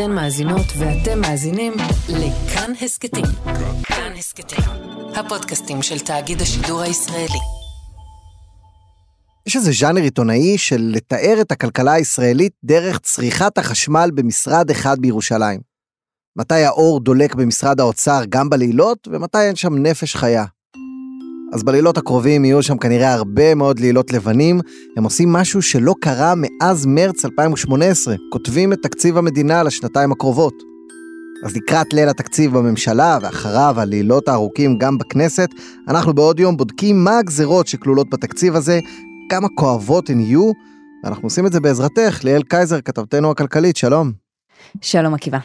אתן מאזינות ואתם מאזינים לכאן הסכתים. כאן הסכתים, הפודקאסטים של תאגיד השידור הישראלי. יש איזה ז'אנר עיתונאי של לתאר את הכלכלה הישראלית דרך צריכת החשמל במשרד אחד בירושלים. מתי האור דולק במשרד האוצר גם בלילות, ומתי אין שם נפש חיה. אז בלילות הקרובים יהיו שם כנראה הרבה מאוד לילות לבנים, הם עושים משהו שלא קרה מאז מרץ 2018, כותבים את תקציב המדינה לשנתיים הקרובות. אז לקראת ליל התקציב בממשלה, ואחריו הלילות הארוכים גם בכנסת, אנחנו בעוד יום בודקים מה הגזרות שכלולות בתקציב הזה, כמה כואבות הן יהיו, ואנחנו עושים את זה בעזרתך, ליאל קייזר, כתבתנו הכלכלית, שלום. שלום עקיבא.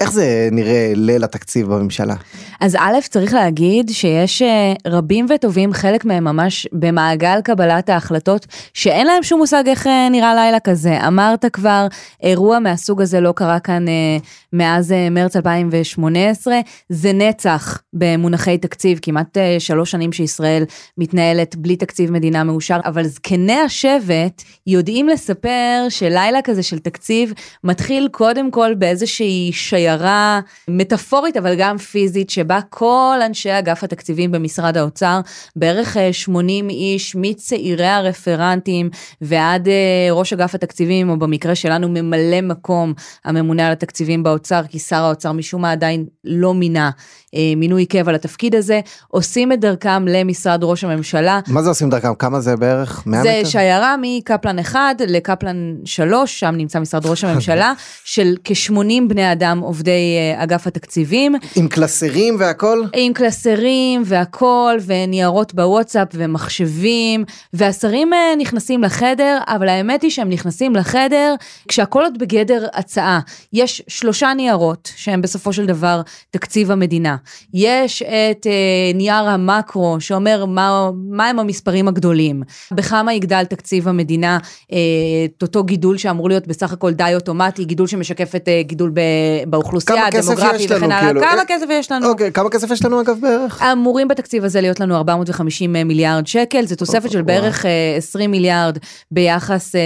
איך זה נראה ליל התקציב בממשלה? אז א', צריך להגיד שיש אה, רבים וטובים, חלק מהם ממש במעגל קבלת ההחלטות, שאין להם שום מושג איך אה, נראה לילה כזה. אמרת כבר, אירוע מהסוג הזה לא קרה כאן אה, מאז מרץ 2018, זה נצח במונחי תקציב, כמעט שלוש שנים שישראל מתנהלת בלי תקציב מדינה מאושר, אבל זקני השבט יודעים לספר שלילה כזה של תקציב מתחיל קודם כל באיזושהי שייכות. שיירה מטאפורית אבל גם פיזית שבה כל אנשי אגף התקציבים במשרד האוצר, בערך 80 אה, איש מצעירי הרפרנטים ועד אה, ראש אגף התקציבים או במקרה שלנו ממלא מקום הממונה על התקציבים באוצר כי שר האוצר משום מה עדיין לא מינה אה, מינוי קבע לתפקיד הזה, עושים את דרכם למשרד ראש הממשלה. מה זה עושים דרכם? כמה זה בערך? 100 זה מטר? זה שיירה מקפלן 1 לקפלן 3, שם נמצא משרד ראש הממשלה, של כ-80 בני אדם עובדי אה, אגף התקציבים. עם קלסרים והכל? עם קלסרים והכל, וניירות בוואטסאפ ומחשבים, והשרים אה, נכנסים לחדר, אבל האמת היא שהם נכנסים לחדר כשהכל עוד בגדר הצעה. יש שלושה ניירות שהם בסופו של דבר תקציב המדינה. יש את אה, נייר המקרו שאומר מה, מה הם המספרים הגדולים, בכמה יגדל תקציב המדינה, אה, את אותו גידול שאמור להיות בסך הכל די אוטומטי, גידול שמשקף את אה, גידול ב, באוכלוסייה, הדמוגרפי וכן הלאה. כאילו, כמה אה, כסף יש לנו? אוקיי, כמה כסף יש לנו אגב בערך? אמורים בתקציב הזה להיות לנו 450 מיליארד שקל, זה תוספת של בערך 20 אה, מיליארד ביחס אה,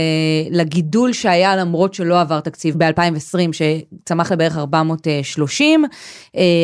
לגידול שהיה למרות שלא עבר תקציב ב-2020 שצמח לבערך 430,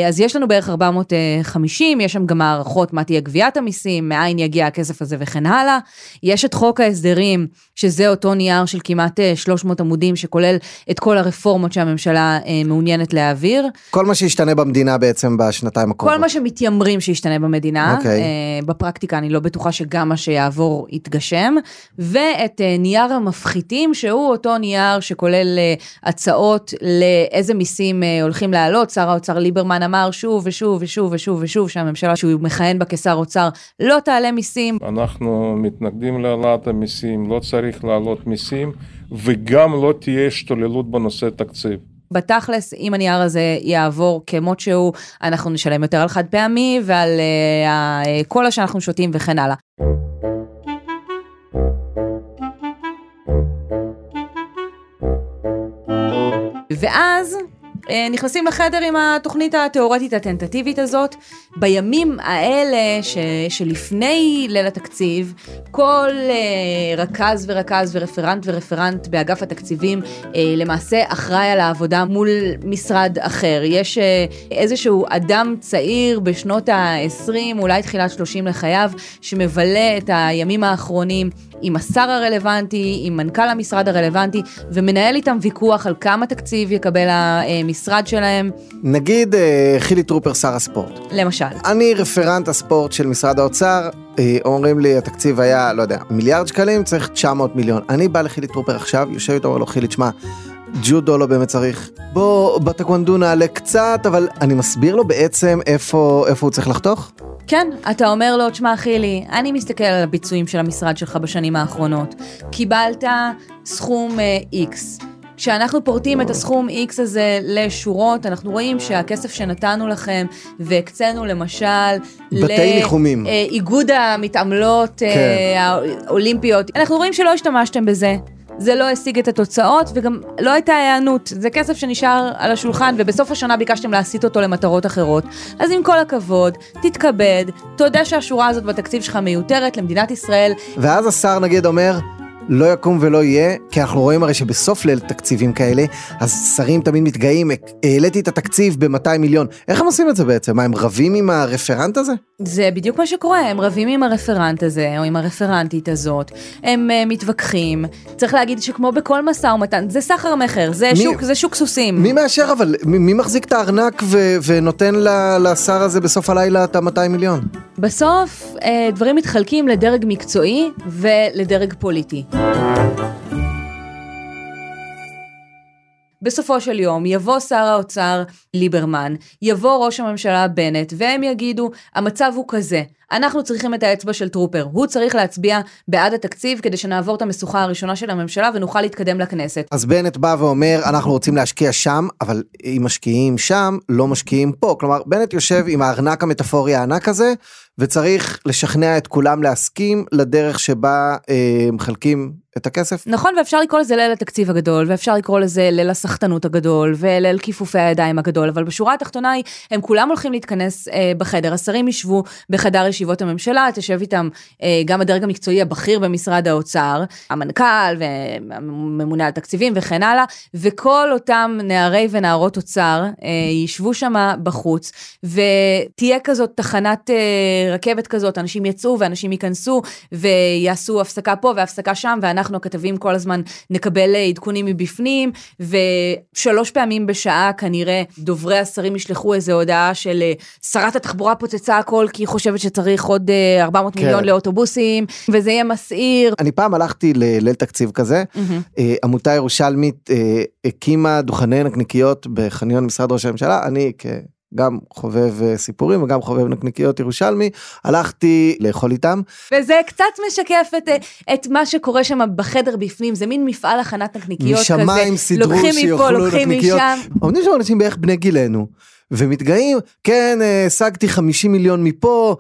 אז יש לנו בערך בערך 450, יש שם גם הערכות מה תהיה גביית המיסים, מאין יגיע הכסף הזה וכן הלאה. יש את חוק ההסדרים, שזה אותו נייר של כמעט 300 אה, עמודים, שכולל את כל הרפורמות שהממשלה אה, מעוניינת להעביר. כל מה שישתנה במדינה בעצם בשנתיים הקרובות. כל מה שמתיימרים שישתנה במדינה. אוקיי. Okay. אה, בפרקטיקה אני לא בטוחה שגם מה שיעבור יתגשם. ואת נייר המפחיתים, שהוא אותו נייר שכולל הצעות לאיזה מיסים הולכים לעלות. שר האוצר ליברמן אמר שוב ושוב ושוב ושוב ושוב שהממשלה שהוא מכהן בה כשר אוצר לא תעלה מיסים. אנחנו מתנגדים להעלאת המיסים, לא צריך להעלות מיסים וגם לא תהיה השתוללות בנושא תקציב. בתכלס, אם הנייר הזה יעבור כמות שהוא, אנחנו נשלם יותר על חד פעמי ועל הקולה שאנחנו שותים וכן הלאה. ואז אה, נכנסים לחדר עם התוכנית התיאורטית הטנטטיבית הזאת. בימים האלה ש, שלפני ליל התקציב, כל uh, רכז ורכז ורפרנט ורפרנט באגף התקציבים uh, למעשה אחראי על העבודה מול משרד אחר. יש איזשהו אדם צעיר בשנות ה-20, אולי תחילת 30 לחייו, שמבלה את הימים האחרונים עם השר הרלוונטי, עם מנכ"ל המשרד הרלוונטי, ומנהל איתם ויכוח על כמה תקציב יקבל המשרד שלהם. נגיד אה, חילי טרופר שר הספורט. למשל. אני רפרנט הספורט של משרד האוצר, אה, אומרים לי התקציב היה, לא יודע, מיליארד שקלים, צריך 900 מיליון. אני בא לחילי טרופר עכשיו, יושב איתו, אומר לו חילי, תשמע, ג'ודו לא באמת צריך. בוא, בטקוונדו נעלה קצת, אבל אני מסביר לו בעצם איפה, איפה הוא צריך לחתוך? כן, אתה אומר לו, תשמע חילי, אני מסתכל על הביצועים של המשרד שלך בשנים האחרונות. קיבלת סכום uh, X. כשאנחנו פורטים את הסכום X הזה לשורות, אנחנו רואים שהכסף שנתנו לכם והקצינו למשל... בתי ניחומים. לאיגוד המתעמלות אה, כן. האולימפיות, אנחנו רואים שלא השתמשתם בזה. זה לא השיג את התוצאות וגם לא הייתה היענות. זה כסף שנשאר על השולחן ובסוף השנה ביקשתם להסיט אותו למטרות אחרות. אז עם כל הכבוד, תתכבד, תודה שהשורה הזאת בתקציב שלך מיותרת למדינת ישראל. ואז השר נגיד אומר, לא יקום ולא יהיה, כי אנחנו רואים הרי שבסוף ליל תקציבים כאלה, אז שרים תמיד מתגאים, העליתי את התקציב ב-200 מיליון. איך הם עושים את זה בעצם? מה, הם רבים עם הרפרנט הזה? זה בדיוק מה שקורה, הם רבים עם הרפרנט הזה, או עם הרפרנטית הזאת, הם uh, מתווכחים. צריך להגיד שכמו בכל משא ומתן, זה סחר מכר, זה, מי, שוק, זה שוק סוסים. מי מאשר אבל? מי, מי מחזיק את הארנק ו- ונותן לשר הזה בסוף הלילה את ה-200 מיליון? בסוף uh, דברים מתחלקים לדרג מקצועי ולדרג פוליטי. בסופו של יום יבוא שר האוצר ליברמן, יבוא ראש הממשלה בנט, והם יגידו, המצב הוא כזה, אנחנו צריכים את האצבע של טרופר, הוא צריך להצביע בעד התקציב כדי שנעבור את המשוכה הראשונה של הממשלה ונוכל להתקדם לכנסת. אז בנט בא ואומר, אנחנו רוצים להשקיע שם, אבל אם משקיעים שם, לא משקיעים פה. כלומר, בנט יושב עם הארנק המטאפורי הענק הזה, וצריך לשכנע את כולם להסכים לדרך שבה אה, מחלקים את הכסף. נכון, ואפשר לקרוא לזה ליל התקציב הגדול, ואפשר לקרוא לזה ליל הסחטנות הגדול, וליל כיפופי הידיים הגדול, אבל בשורה התחתונה היא, הם כולם הולכים להתכנס אה, בחדר. השרים ישבו בחדר ישיבות הממשלה, תשב איתם אה, גם הדרג המקצועי הבכיר במשרד האוצר, המנכ"ל והממונה על תקציבים וכן הלאה, וכל אותם נערי ונערות אוצר אה, ישבו שם בחוץ, ותהיה כזאת תחנת אה, רכבת כזאת, אנשים יצאו ואנשים ייכנסו, ויעשו הפסקה פה והפסקה שם, ואנחנו הכתבים כל הזמן נקבל אה, עדכונים מבפנים, ושלוש פעמים בשעה כנראה דוברי השרים ישלחו איזו הודעה של אה, שרת התחבורה פוצצה הכל כי היא חושבת שצריך עוד 400 כן. מיליון לאוטובוסים, וזה יהיה מסעיר. אני פעם הלכתי לליל תקציב כזה, mm-hmm. עמותה ירושלמית הקימה דוכני נקניקיות בחניון משרד ראש הממשלה, אני כ... גם חובב אה, סיפורים וגם חובב נקניקיות ירושלמי, הלכתי לאכול איתם. וזה קצת משקף את, אה, את מה שקורה שם בחדר בפנים, זה מין מפעל הכנת נקניקיות כזה. משמיים סידרו שיאכלו נקניקיות. עומדים שם אנשים בערך בני גילנו. ומתגאים, כן, אה, השגתי 50 מיליון מפה,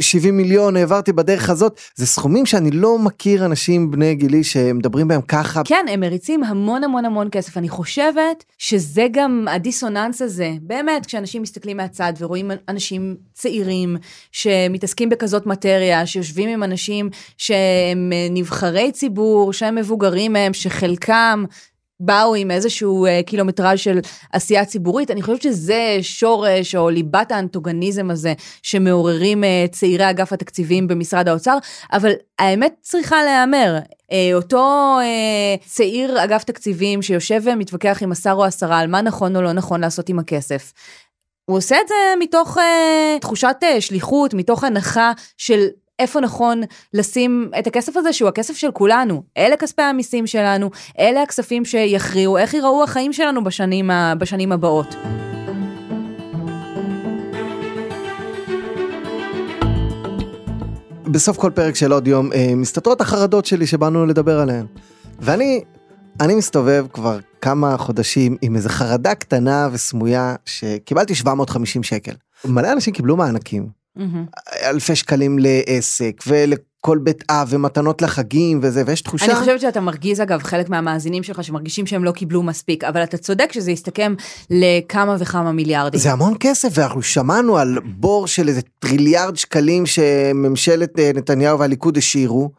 70 אה, מיליון העברתי בדרך הזאת, זה סכומים שאני לא מכיר אנשים בני גילי שמדברים בהם ככה. כן, הם מריצים המון המון המון כסף. אני חושבת שזה גם הדיסוננס הזה, באמת, כשאנשים מסתכלים מהצד ורואים אנשים צעירים שמתעסקים בכזאת מטריה, שיושבים עם אנשים שהם אה, נבחרי ציבור, שהם מבוגרים מהם, שחלקם באו עם איזשהו uh, קילומטראז' של עשייה ציבורית, אני חושבת שזה שורש או ליבת האנטוגניזם הזה שמעוררים uh, צעירי אגף התקציבים במשרד האוצר, אבל האמת צריכה להיאמר, uh, אותו צעיר אגף תקציבים שיושב ומתווכח עם השר או השרה על מה נכון או לא נכון לעשות עם הכסף. הוא עושה את זה מתוך uh, תחושת uh, שליחות, מתוך הנחה של איפה נכון לשים את הכסף הזה, שהוא הכסף של כולנו. אלה כספי המיסים שלנו, אלה הכספים שיכריעו איך ייראו החיים שלנו בשנים, בשנים הבאות. בסוף כל פרק של עוד יום אה, מסתתרות החרדות שלי שבאנו לדבר עליהן. ואני אני מסתובב כבר כמה חודשים עם איזה חרדה קטנה וסמויה שקיבלתי 750 שקל. מלא אנשים קיבלו מענקים. Mm-hmm. אלפי שקלים לעסק ולכל בית אב ומתנות לחגים וזה ויש תחושה. אני חושבת שאתה מרגיז אגב חלק מהמאזינים שלך שמרגישים שהם לא קיבלו מספיק אבל אתה צודק שזה יסתכם לכמה וכמה מיליארדים. זה המון כסף ואנחנו שמענו על בור של איזה טריליארד שקלים שממשלת אה, נתניהו והליכוד השאירו.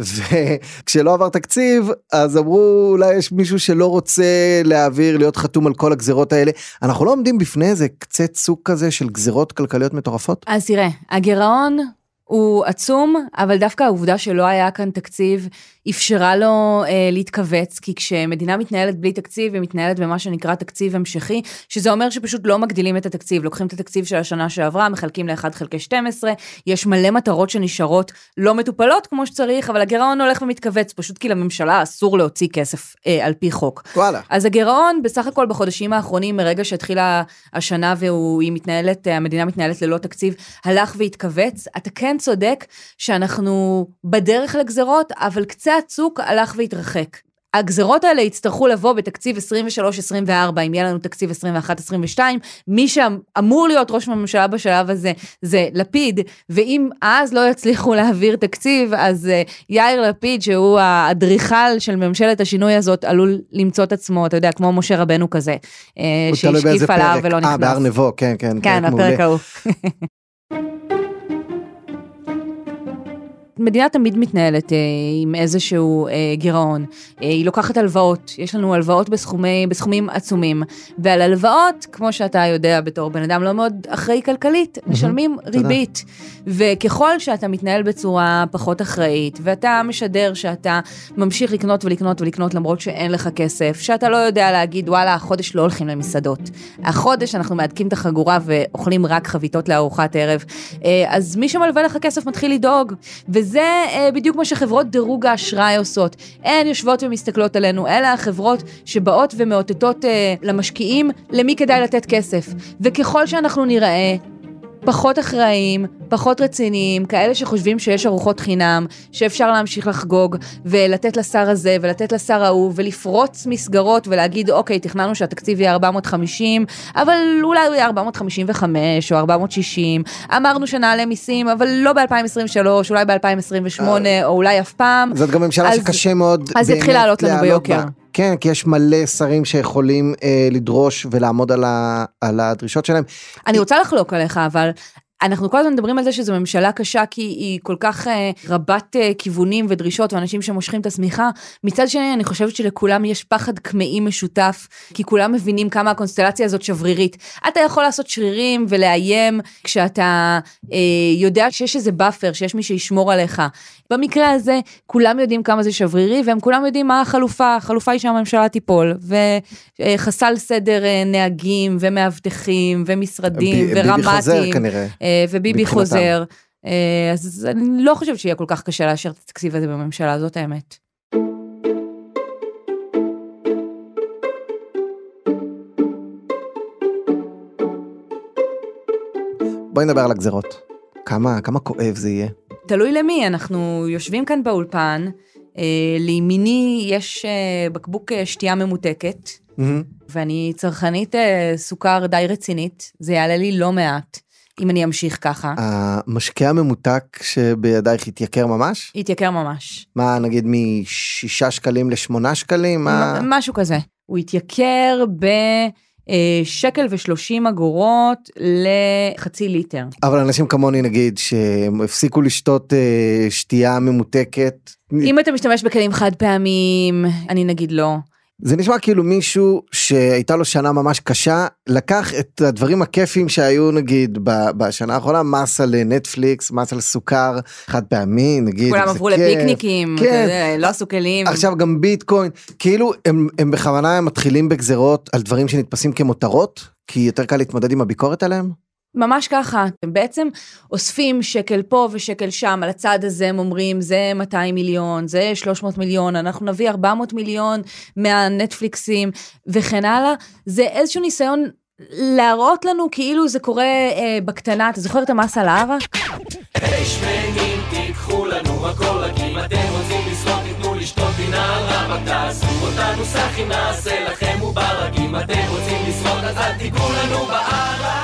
וכשלא עבר תקציב אז אמרו אולי יש מישהו שלא רוצה להעביר להיות חתום על כל הגזרות האלה אנחנו לא עומדים בפני איזה קצה צוק כזה של גזרות כלכליות מטורפות. אז תראה הגירעון הוא עצום, אבל דווקא העובדה שלא היה כאן תקציב אפשרה לו אה, להתכווץ, כי כשמדינה מתנהלת בלי תקציב, היא מתנהלת במה שנקרא תקציב המשכי, שזה אומר שפשוט לא מגדילים את התקציב, לוקחים את התקציב של השנה שעברה, מחלקים ל-1 חלקי 12, יש מלא מטרות שנשארות לא מטופלות כמו שצריך, אבל הגירעון הולך ומתכווץ, פשוט כי לממשלה אסור להוציא כסף אה, על פי חוק. וואלה. אז הגירעון בסך הכל בחודשים האחרונים, מרגע שהתחילה השנה והיא מתנהלת, המדינה מתנהלת ללא תקציב, הלך והתכווץ. אתה כן צודק שאנחנו בדרך לגזרות, אבל קצת הצוק הלך והתרחק. הגזרות האלה יצטרכו לבוא בתקציב 23-24, אם יהיה לנו תקציב 21-22, מי שאמור להיות ראש הממשלה בשלב הזה זה לפיד, ואם אז לא יצליחו להעביר תקציב, אז uh, יאיר לפיד, שהוא האדריכל של ממשלת השינוי הזאת, עלול למצוא את עצמו, אתה יודע, כמו משה רבנו כזה, uh, שהשקיף על ההר ולא נכנס. אה, בהר נבו, כן, כן. כן, הפרק ההוא. מדינה תמיד מתנהלת אה, עם איזשהו אה, גירעון. אה, היא לוקחת הלוואות, יש לנו הלוואות בסכומי, בסכומים עצומים. ועל הלוואות, כמו שאתה יודע בתור בן אדם לא מאוד אחראי כלכלית, משלמים ריבית. וככל שאתה מתנהל בצורה פחות אחראית, ואתה משדר שאתה ממשיך לקנות ולקנות ולקנות למרות שאין לך כסף, שאתה לא יודע להגיד, וואלה, החודש לא הולכים למסעדות. החודש אנחנו מהדקים את החגורה ואוכלים רק חביתות לארוחת ערב. אה, אז מי שמלווה לך כסף מתחיל לדאוג. וזה אה, בדיוק מה שחברות דירוג האשראי עושות. הן יושבות ומסתכלות עלינו, אלה החברות שבאות ומאותתות אה, למשקיעים למי כדאי לתת כסף. וככל שאנחנו נראה פחות אחראיים, פחות רציניים, כאלה שחושבים שיש ארוחות חינם, שאפשר להמשיך לחגוג, ולתת לשר הזה, ולתת לשר ההוא, ולפרוץ מסגרות, ולהגיד, אוקיי, תכננו שהתקציב יהיה 450, אבל אולי הוא יהיה 455 או 460, אמרנו שנעלה מיסים, אבל לא ב-2023, אולי ב-2028, או אולי אף פעם. זאת גם ממשלה אז- שקשה מאוד אז יתחיל לעלות לנו ביוקר. בה. כן, כי יש מלא שרים שיכולים אה, לדרוש ולעמוד על, ה, על הדרישות שלהם. אני רוצה לחלוק עליך, אבל אנחנו כל הזמן מדברים על זה שזו ממשלה קשה כי היא כל כך אה, רבת אה, כיוונים ודרישות ואנשים שמושכים את השמיכה. מצד שני, אני חושבת שלכולם יש פחד קמאי משותף, כי כולם מבינים כמה הקונסטלציה הזאת שברירית. אתה יכול לעשות שרירים ולאיים כשאתה אה, יודע שיש איזה buffer, שיש מי שישמור עליך. במקרה הזה, כולם יודעים כמה זה שברירי, והם כולם יודעים מה החלופה. החלופה היא שהממשלה תיפול, וחסל סדר אה, נהגים ומאבטחים ומשרדים ב- ביבי ורמ"טים. חוזר כנראה. אה, וביבי. חוזר. אה, אז אני לא חושבת שיהיה כל כך קשה לאשר את התקציב הזה בממשלה, זאת האמת. בואי נדבר על הגזרות. כמה, כמה כואב זה יהיה. תלוי למי, אנחנו יושבים כאן באולפן, אה, לימיני יש אה, בקבוק אה, שתייה ממותקת, מהמם. ואני צרכנית אה, סוכר די רצינית, זה יעלה לי לא מעט, אם אני אמשיך ככה. המשקה הממותק שבידייך התייקר ממש? יתייקר ממש. מה, נגיד משישה שקלים לשמונה שקלים? מה? משהו כזה. הוא התייקר בשקל ושלושים אגורות לחצי ליטר. אבל אנשים כמוני נגיד שהם הפסיקו לשתות אה, שתייה ממותקת. אם אתה משתמש בכלים חד פעמיים, אני נגיד לא. זה נשמע כאילו מישהו שהייתה לו שנה ממש קשה, לקח את הדברים הכיפים שהיו נגיד בשנה האחרונה, מס על נטפליקס, מס על סוכר חד פעמי, נגיד. כולם עברו כיף. לפיקניקים, כן. יודע, לא עשו כלים. עכשיו גם ביטקוין, כאילו הם, הם בכוונה מתחילים בגזרות על דברים שנתפסים כמותרות, כי יותר קל להתמודד עם הביקורת עליהם? ממש ככה, הם בעצם אוספים שקל פה ושקל שם, על הצד הזה הם אומרים זה 200 מיליון, זה 300 מיליון, אנחנו נביא 400 מיליון מהנטפליקסים וכן הלאה, זה איזשהו ניסיון להראות לנו כאילו זה קורה אה, בקטנה, אתה זוכר את המס על הערק? אותנו סאחים, נעשה לכם מוברק, אם אתם רוצים לשרוד אז אל תיגעו לנו בערק.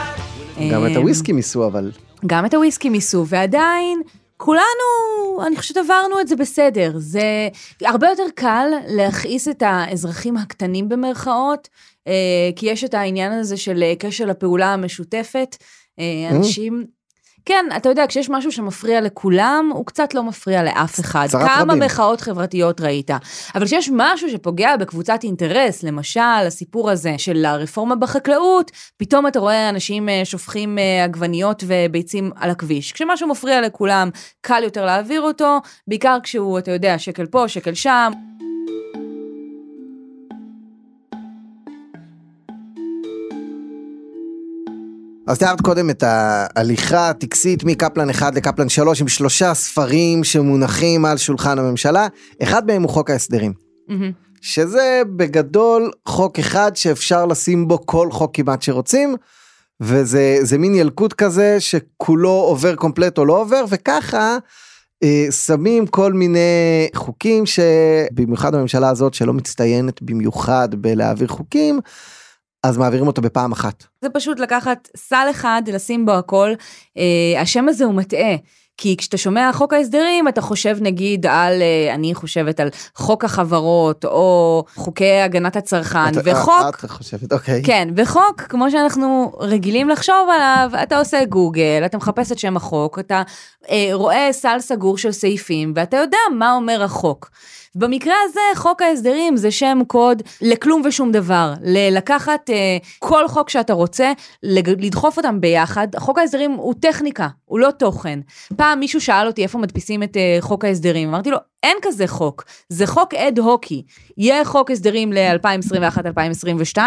גם את אה, הוויסקי ניסו אבל. גם את הוויסקי מיסו, ועדיין כולנו, אני חושבת עברנו את זה בסדר. זה הרבה יותר קל להכעיס את האזרחים הקטנים במרכאות, אה, כי יש את העניין הזה של אה, קשר לפעולה המשותפת. אה, אנשים... כן, אתה יודע, כשיש משהו שמפריע לכולם, הוא קצת לא מפריע לאף אחד. כמה רבים. מחאות חברתיות ראית. אבל כשיש משהו שפוגע בקבוצת אינטרס, למשל, הסיפור הזה של הרפורמה בחקלאות, פתאום אתה רואה אנשים אה, שופכים אה, עגבניות וביצים על הכביש. כשמשהו מפריע לכולם, קל יותר להעביר אותו, בעיקר כשהוא, אתה יודע, שקל פה, שקל שם. אז תיארת קודם את ההליכה הטקסית מקפלן 1 לקפלן 3 עם שלושה ספרים שמונחים על שולחן הממשלה, אחד מהם הוא חוק ההסדרים. מהמם. שזה בגדול חוק אחד שאפשר לשים בו כל חוק כמעט שרוצים, וזה זה מין ילקוט כזה שכולו עובר קומפלט או לא עובר, וככה אה, שמים כל מיני חוקים שבמיוחד הממשלה הזאת שלא מצטיינת במיוחד בלהעביר חוקים, אז מעבירים אותו בפעם אחת. זה פשוט לקחת סל אחד, לשים בו הכל. אה, השם הזה הוא מטעה, כי כשאתה שומע חוק ההסדרים, אתה חושב נגיד על, אה, אני חושבת על חוק החברות, או חוקי הגנת הצרכן, את- וחוק... את חושבת, אוקיי. כן, וחוק, כמו שאנחנו רגילים לחשוב עליו, אתה עושה גוגל, אתה מחפש את שם החוק, אתה אה, רואה סל סגור של סעיפים, ואתה יודע מה אומר החוק. במקרה הזה, חוק ההסדרים זה שם קוד לכלום ושום דבר. לקחת אה, כל חוק שאתה רוצה, לדחוף אותם ביחד. חוק ההסדרים הוא טכניקה, הוא לא תוכן. פעם מישהו שאל אותי איפה מדפיסים את אה, חוק ההסדרים, אמרתי לו, אין כזה חוק, זה חוק אד הוקי. יהיה חוק הסדרים ל-2021-2022,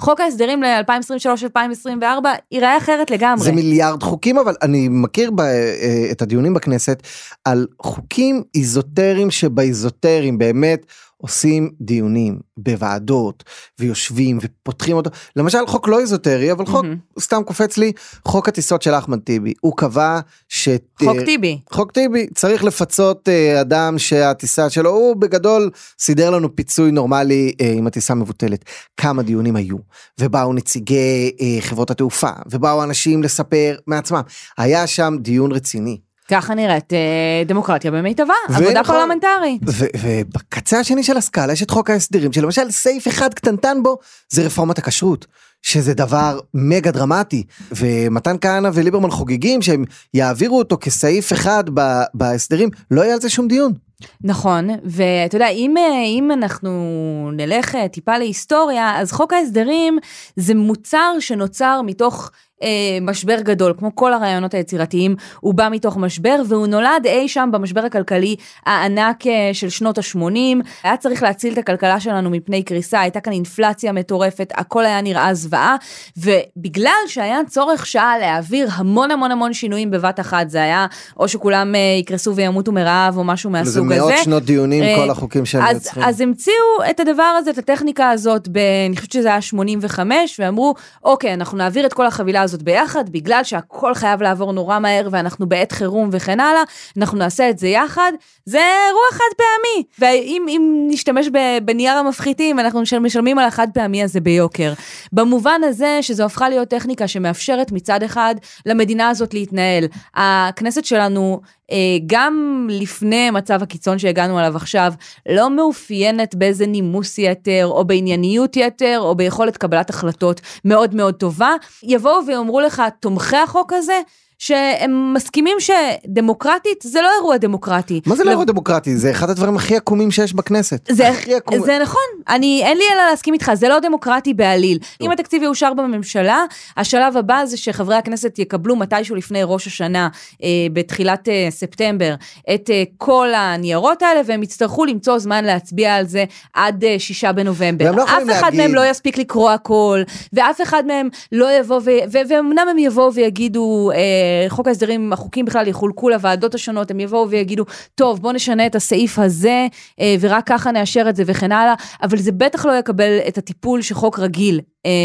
חוק ההסדרים ל-2023-2024 ייראה אחרת לגמרי. זה מיליארד חוקים, אבל אני מכיר ב, אה, את הדיונים בכנסת על חוקים איזוטריים שבאיזוטריים באמת עושים דיונים בוועדות ויושבים ופותחים אותו. למשל חוק לא איזוטרי, אבל חוק, מהמם. סתם קופץ לי, חוק הטיסות של אחמד טיבי. הוא קבע ש... חוק אה, טיבי. חוק טיבי צריך לפצות אה, אדם שהטיסה שלו הוא בגדול סידר לנו פיצוי נורמלי אה, אם הטיסה מבוטלת. כמה דיונים היו ובאו נציגי אה, חברות התעופה ובאו אנשים לספר מעצמם היה שם דיון רציני. ככה נראית אה, דמוקרטיה במיטבה. עבודה פרלמנטרית. ו- ובקצה השני של הסקאלה יש את חוק ההסדרים שלמשל סעיף אחד קטנטן בו זה רפורמת הכשרות. שזה דבר מגה דרמטי ומתן כהנא וליברמן חוגגים שהם יעבירו אותו כסעיף אחד ב- בהסדרים לא יהיה על זה שום דיון. נכון, ואתה יודע, אם, אה, אם אנחנו נלך אה, טיפה להיסטוריה, אז חוק ההסדרים זה מוצר שנוצר מתוך אה, משבר גדול, כמו כל הרעיונות היצירתיים, הוא בא מתוך משבר, והוא נולד אי שם במשבר הכלכלי הענק אה, של שנות ה-80, היה צריך להציל את הכלכלה שלנו מפני קריסה, הייתה כאן אינפלציה מטורפת, הכל היה נראה זוועה, ובגלל שהיה צורך שעה להעביר המון המון המון שינויים בבת אחת, זה היה או שכולם אה, יקרסו וימותו מרעב או משהו זה מהסוג הזה. מאות שנות דיונים אה, כל החוקים שהם אז, מייצרים. אז המציאו את הדבר הזה, את הטכניקה הזאת, ב, אני חושבת שזה היה 85, ואמרו, אוקיי, אנחנו נעביר את כל החבילה הזאת ביחד, בגלל שהכל חייב לעבור נורא מהר ואנחנו בעת חירום וכן הלאה, אנחנו נעשה את זה יחד, זה אירוע חד פעמי. ואם אם נשתמש בנייר המפחיתים, אנחנו משל- משלמים על החד פעמי הזה ביוקר. במובן הזה שזו הפכה להיות טכניקה שמאפשרת מצד אחד למדינה הזאת להתנהל. הכנסת שלנו, גם לפני מצב הקיצון שהגענו אליו עכשיו, לא מאופיינת באיזה נימוס יתר, או בענייניות יתר, או ביכולת קבלת החלטות מאוד מאוד טובה. יבואו ויאמרו לך, תומכי החוק הזה, שהם מסכימים שדמוקרטית זה לא אירוע דמוקרטי. מה זה לא לב- אירוע דמוקרטי? זה אחד הדברים הכי עקומים שיש בכנסת. זה, עקום. זה נכון, אני, אין לי אלא להסכים איתך, זה לא דמוקרטי בעליל. אם התקציב יאושר בממשלה, השלב הבא זה שחברי הכנסת יקבלו מתישהו לפני ראש השנה, אה, בתחילת אה, ספטמבר, את אה, כל הניירות האלה, והם יצטרכו למצוא זמן להצביע על זה עד אה, שישה בנובמבר. לא אף אחד להגיד- מהם לא יספיק לקרוא הכל, ואף אחד מהם לא יבוא, ו- ו- ואומנם הם יבואו ויגידו, אה, חוק ההסדרים, החוקים בכלל יחולקו לוועדות השונות, הם יבואו ויגידו, טוב, בוא נשנה את הסעיף הזה, אה, ורק ככה נאשר את זה וכן הלאה, אבל זה בטח לא יקבל את הטיפול שחוק רגיל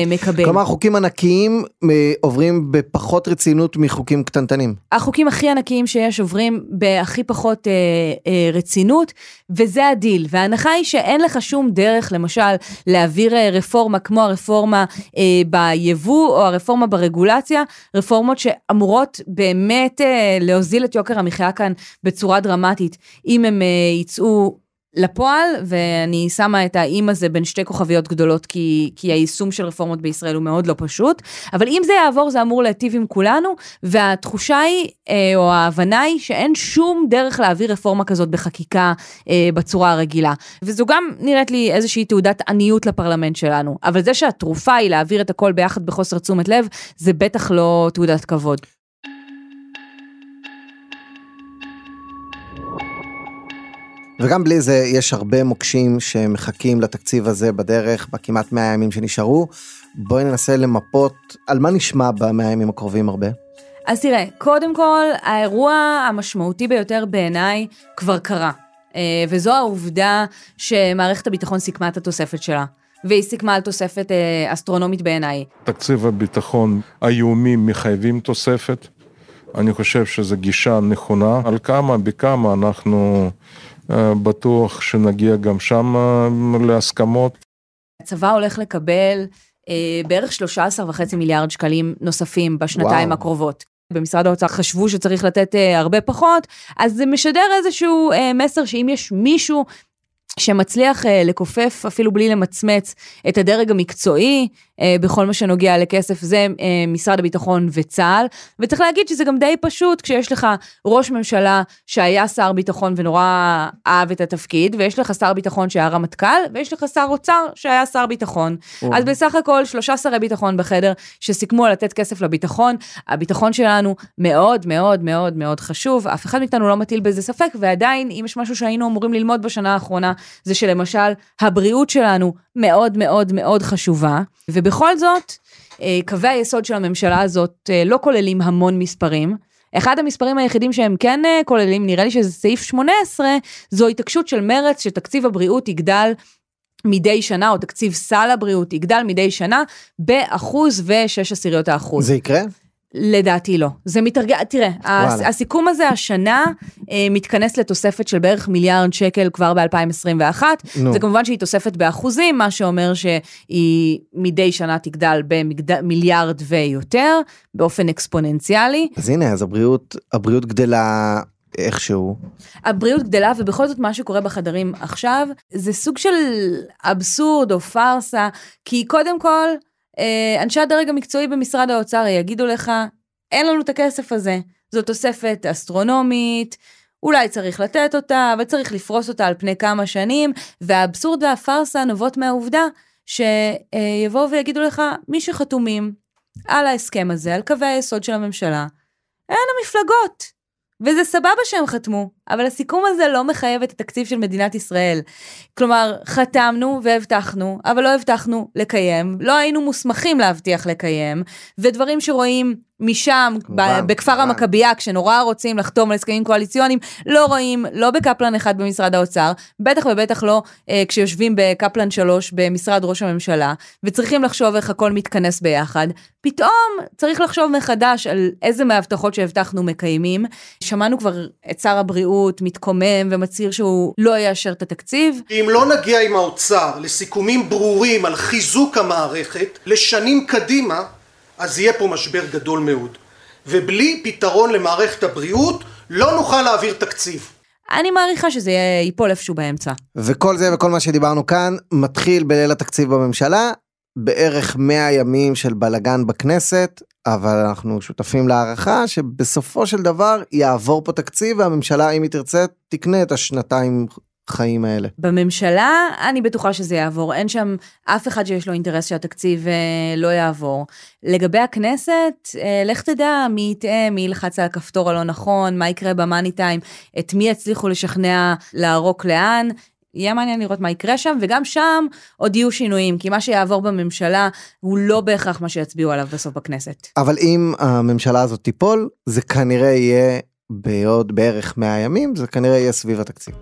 מקבל. כלומר חוקים ענקיים אה, עוברים בפחות רצינות מחוקים קטנטנים. החוקים הכי ענקיים שיש עוברים בהכי פחות אה, אה, רצינות, וזה הדיל. וההנחה היא שאין לך שום דרך, למשל, להעביר אה, רפורמה כמו הרפורמה אה, ביבוא או הרפורמה ברגולציה, רפורמות שאמורות באמת אה, להוזיל את יוקר המחיה כאן בצורה דרמטית, אם הם אה, יצאו לפועל, ואני שמה את האם הזה בין שתי כוכביות גדולות, כי, כי היישום של רפורמות בישראל הוא מאוד לא פשוט, אבל אם זה יעבור זה אמור להיטיב עם כולנו, והתחושה היא, אה, או ההבנה היא, שאין שום דרך להעביר רפורמה כזאת בחקיקה אה, בצורה הרגילה. וזו גם נראית לי איזושהי תעודת עניות לפרלמנט שלנו, אבל זה שהתרופה היא להעביר את הכל ביחד בחוסר תשומת לב, זה בטח לא תעודת כבוד. וגם בלי זה יש הרבה מוקשים שמחכים לתקציב הזה בדרך בכמעט 100 ימים שנשארו. בואי ננסה למפות על מה נשמע במאה הימים הקרובים הרבה. אז תראה, קודם כל, האירוע המשמעותי ביותר בעיניי כבר קרה. אה, וזו העובדה שמערכת הביטחון סיכמה את התוספת שלה. והיא סיכמה על תוספת אה, אסטרונומית בעיניי. תקציב הביטחון האיומים מחייבים תוספת. אני חושב שזו גישה נכונה. על כמה, בכמה, אנחנו בטוח שנגיע גם שם אה, להסכמות. הצבא הולך לקבל אה, בערך 13.5 מיליארד שקלים נוספים בשנתיים וואו. הקרובות. במשרד האוצר חשבו שצריך לתת אה, הרבה פחות, אז זה משדר איזשהו אה, מסר שאם יש מישהו שמצליח אה, לכופף אפילו בלי למצמץ את הדרג המקצועי אה, בכל מה שנוגע לכסף זה אה, משרד הביטחון וצה"ל. וצריך להגיד שזה גם די פשוט כשיש לך ראש ממשלה שהיה שר ביטחון ונורא אהב את התפקיד ויש לך שר ביטחון שהיה רמטכ"ל ויש לך שר אוצר שהיה שר ביטחון. אז בסך הכל שלושה שרי ביטחון בחדר שסיכמו על לתת כסף לביטחון. הביטחון שלנו מאוד מאוד מאוד מאוד חשוב. אף אחד מאיתנו לא מטיל בזה ספק ועדיין אם יש משהו שהיינו אמורים ללמוד בשנה האחרונה זה שלמשל הבריאות שלנו מאוד מאוד מאוד חשובה, ובכל זאת, אה, קווי היסוד של הממשלה הזאת אה, לא כוללים המון מספרים. אחד המספרים היחידים שהם כן אה, כוללים, נראה לי שזה סעיף 18, זו התעקשות של מרץ שתקציב הבריאות יגדל מדי שנה, או תקציב סל הבריאות יגדל מדי שנה באחוז ושש עשיריות האחוז. זה יקרה? לדעתי לא. זה מתרגע, תראה, וואלה. הסיכום הזה השנה אה, מתכנס לתוספת של בערך מיליארד שקל כבר ב-2021. נו. זה כמובן שהיא תוספת באחוזים, מה שאומר שהיא מדי שנה תגדל במיליארד ויותר, באופן אקספוננציאלי. אז הנה, אז הבריאות, הבריאות גדלה איכשהו. הבריאות גדלה, ובכל זאת מה שקורה בחדרים עכשיו, זה סוג של אבסורד או פארסה, כי קודם כל, אנשי הדרג המקצועי במשרד האוצר יגידו לך, אין לנו את הכסף הזה, זו תוספת אסטרונומית, אולי צריך לתת אותה, אבל צריך לפרוס אותה על פני כמה שנים, והאבסורד והפארסה נובעות מהעובדה שיבואו ויגידו לך, מי שחתומים על ההסכם הזה, על קווי היסוד של הממשלה, הן המפלגות. וזה סבבה שהם חתמו, אבל הסיכום הזה לא מחייב את התקציב של מדינת ישראל. כלומר, חתמנו והבטחנו, אבל לא הבטחנו לקיים, לא היינו מוסמכים להבטיח לקיים, ודברים שרואים משם, כמובן, ב- בכפר כמובן. המכבייה, כשנורא רוצים לחתום על הסכמים קואליציוניים, לא רואים, לא בקפלן אחד במשרד האוצר, בטח ובטח לא אה, כשיושבים בקפלן 3 במשרד ראש הממשלה, וצריכים לחשוב איך הכל מתכנס ביחד. פתאום צריך לחשוב מחדש על איזה מההבטחות שהבטחנו מקיימים. שמענו כבר את שר הבריאות מתקומם ומצהיר שהוא לא יאשר את התקציב. אם לא נגיע עם האוצר לסיכומים ברורים על חיזוק המערכת לשנים קדימה, אז יהיה פה משבר גדול מאוד. ובלי פתרון למערכת הבריאות לא נוכל להעביר תקציב. אני מעריכה שזה ייפול איפשהו באמצע. וכל זה וכל מה שדיברנו כאן מתחיל בליל התקציב בממשלה, בערך 100 ימים של בלגן בכנסת, אבל אנחנו שותפים להערכה שבסופו של דבר יעבור פה תקציב והממשלה, אם היא תרצה, תקנה את השנתיים חיים האלה. בממשלה, אני בטוחה שזה יעבור. אין שם אף אחד שיש לו אינטרס שהתקציב אה, לא יעבור. לגבי הכנסת, אה, לך תדע מי יטעה, מי ילחץ על הכפתור הלא נכון, מה יקרה במאני טיים, את מי יצליחו לשכנע לערוק לאן. יהיה מעניין לראות מה יקרה שם, וגם שם עוד יהיו שינויים, כי מה שיעבור בממשלה הוא לא בהכרח מה שיצביעו עליו בסוף בכנסת. אבל אם הממשלה הזאת תיפול, זה כנראה יהיה בעוד בערך 100 ימים, זה כנראה יהיה סביב התקציב.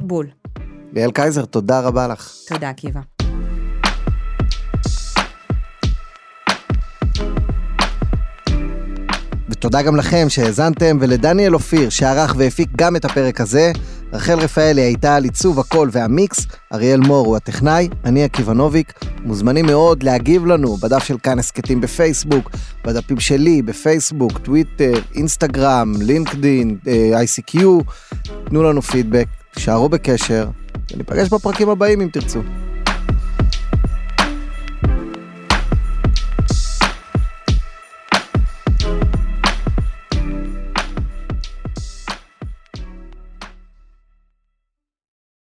בול. ליאל קייזר, תודה רבה לך. תודה, עקיבא. ותודה גם לכם שהאזנתם, ולדניאל אופיר שערך והפיק גם את הפרק הזה. רחל רפאלי הייתה על עיצוב הקול והמיקס, אריאל מור הוא הטכנאי, אני עקיבא נוביק. מוזמנים מאוד להגיב לנו בדף של כאן הסכתים בפייסבוק, בדפים שלי בפייסבוק, טוויטר, אינסטגרם, לינקדין, אה, ICQ. תנו לנו פידבק, תישארו בקשר, וניפגש בפרקים הבאים אם תרצו.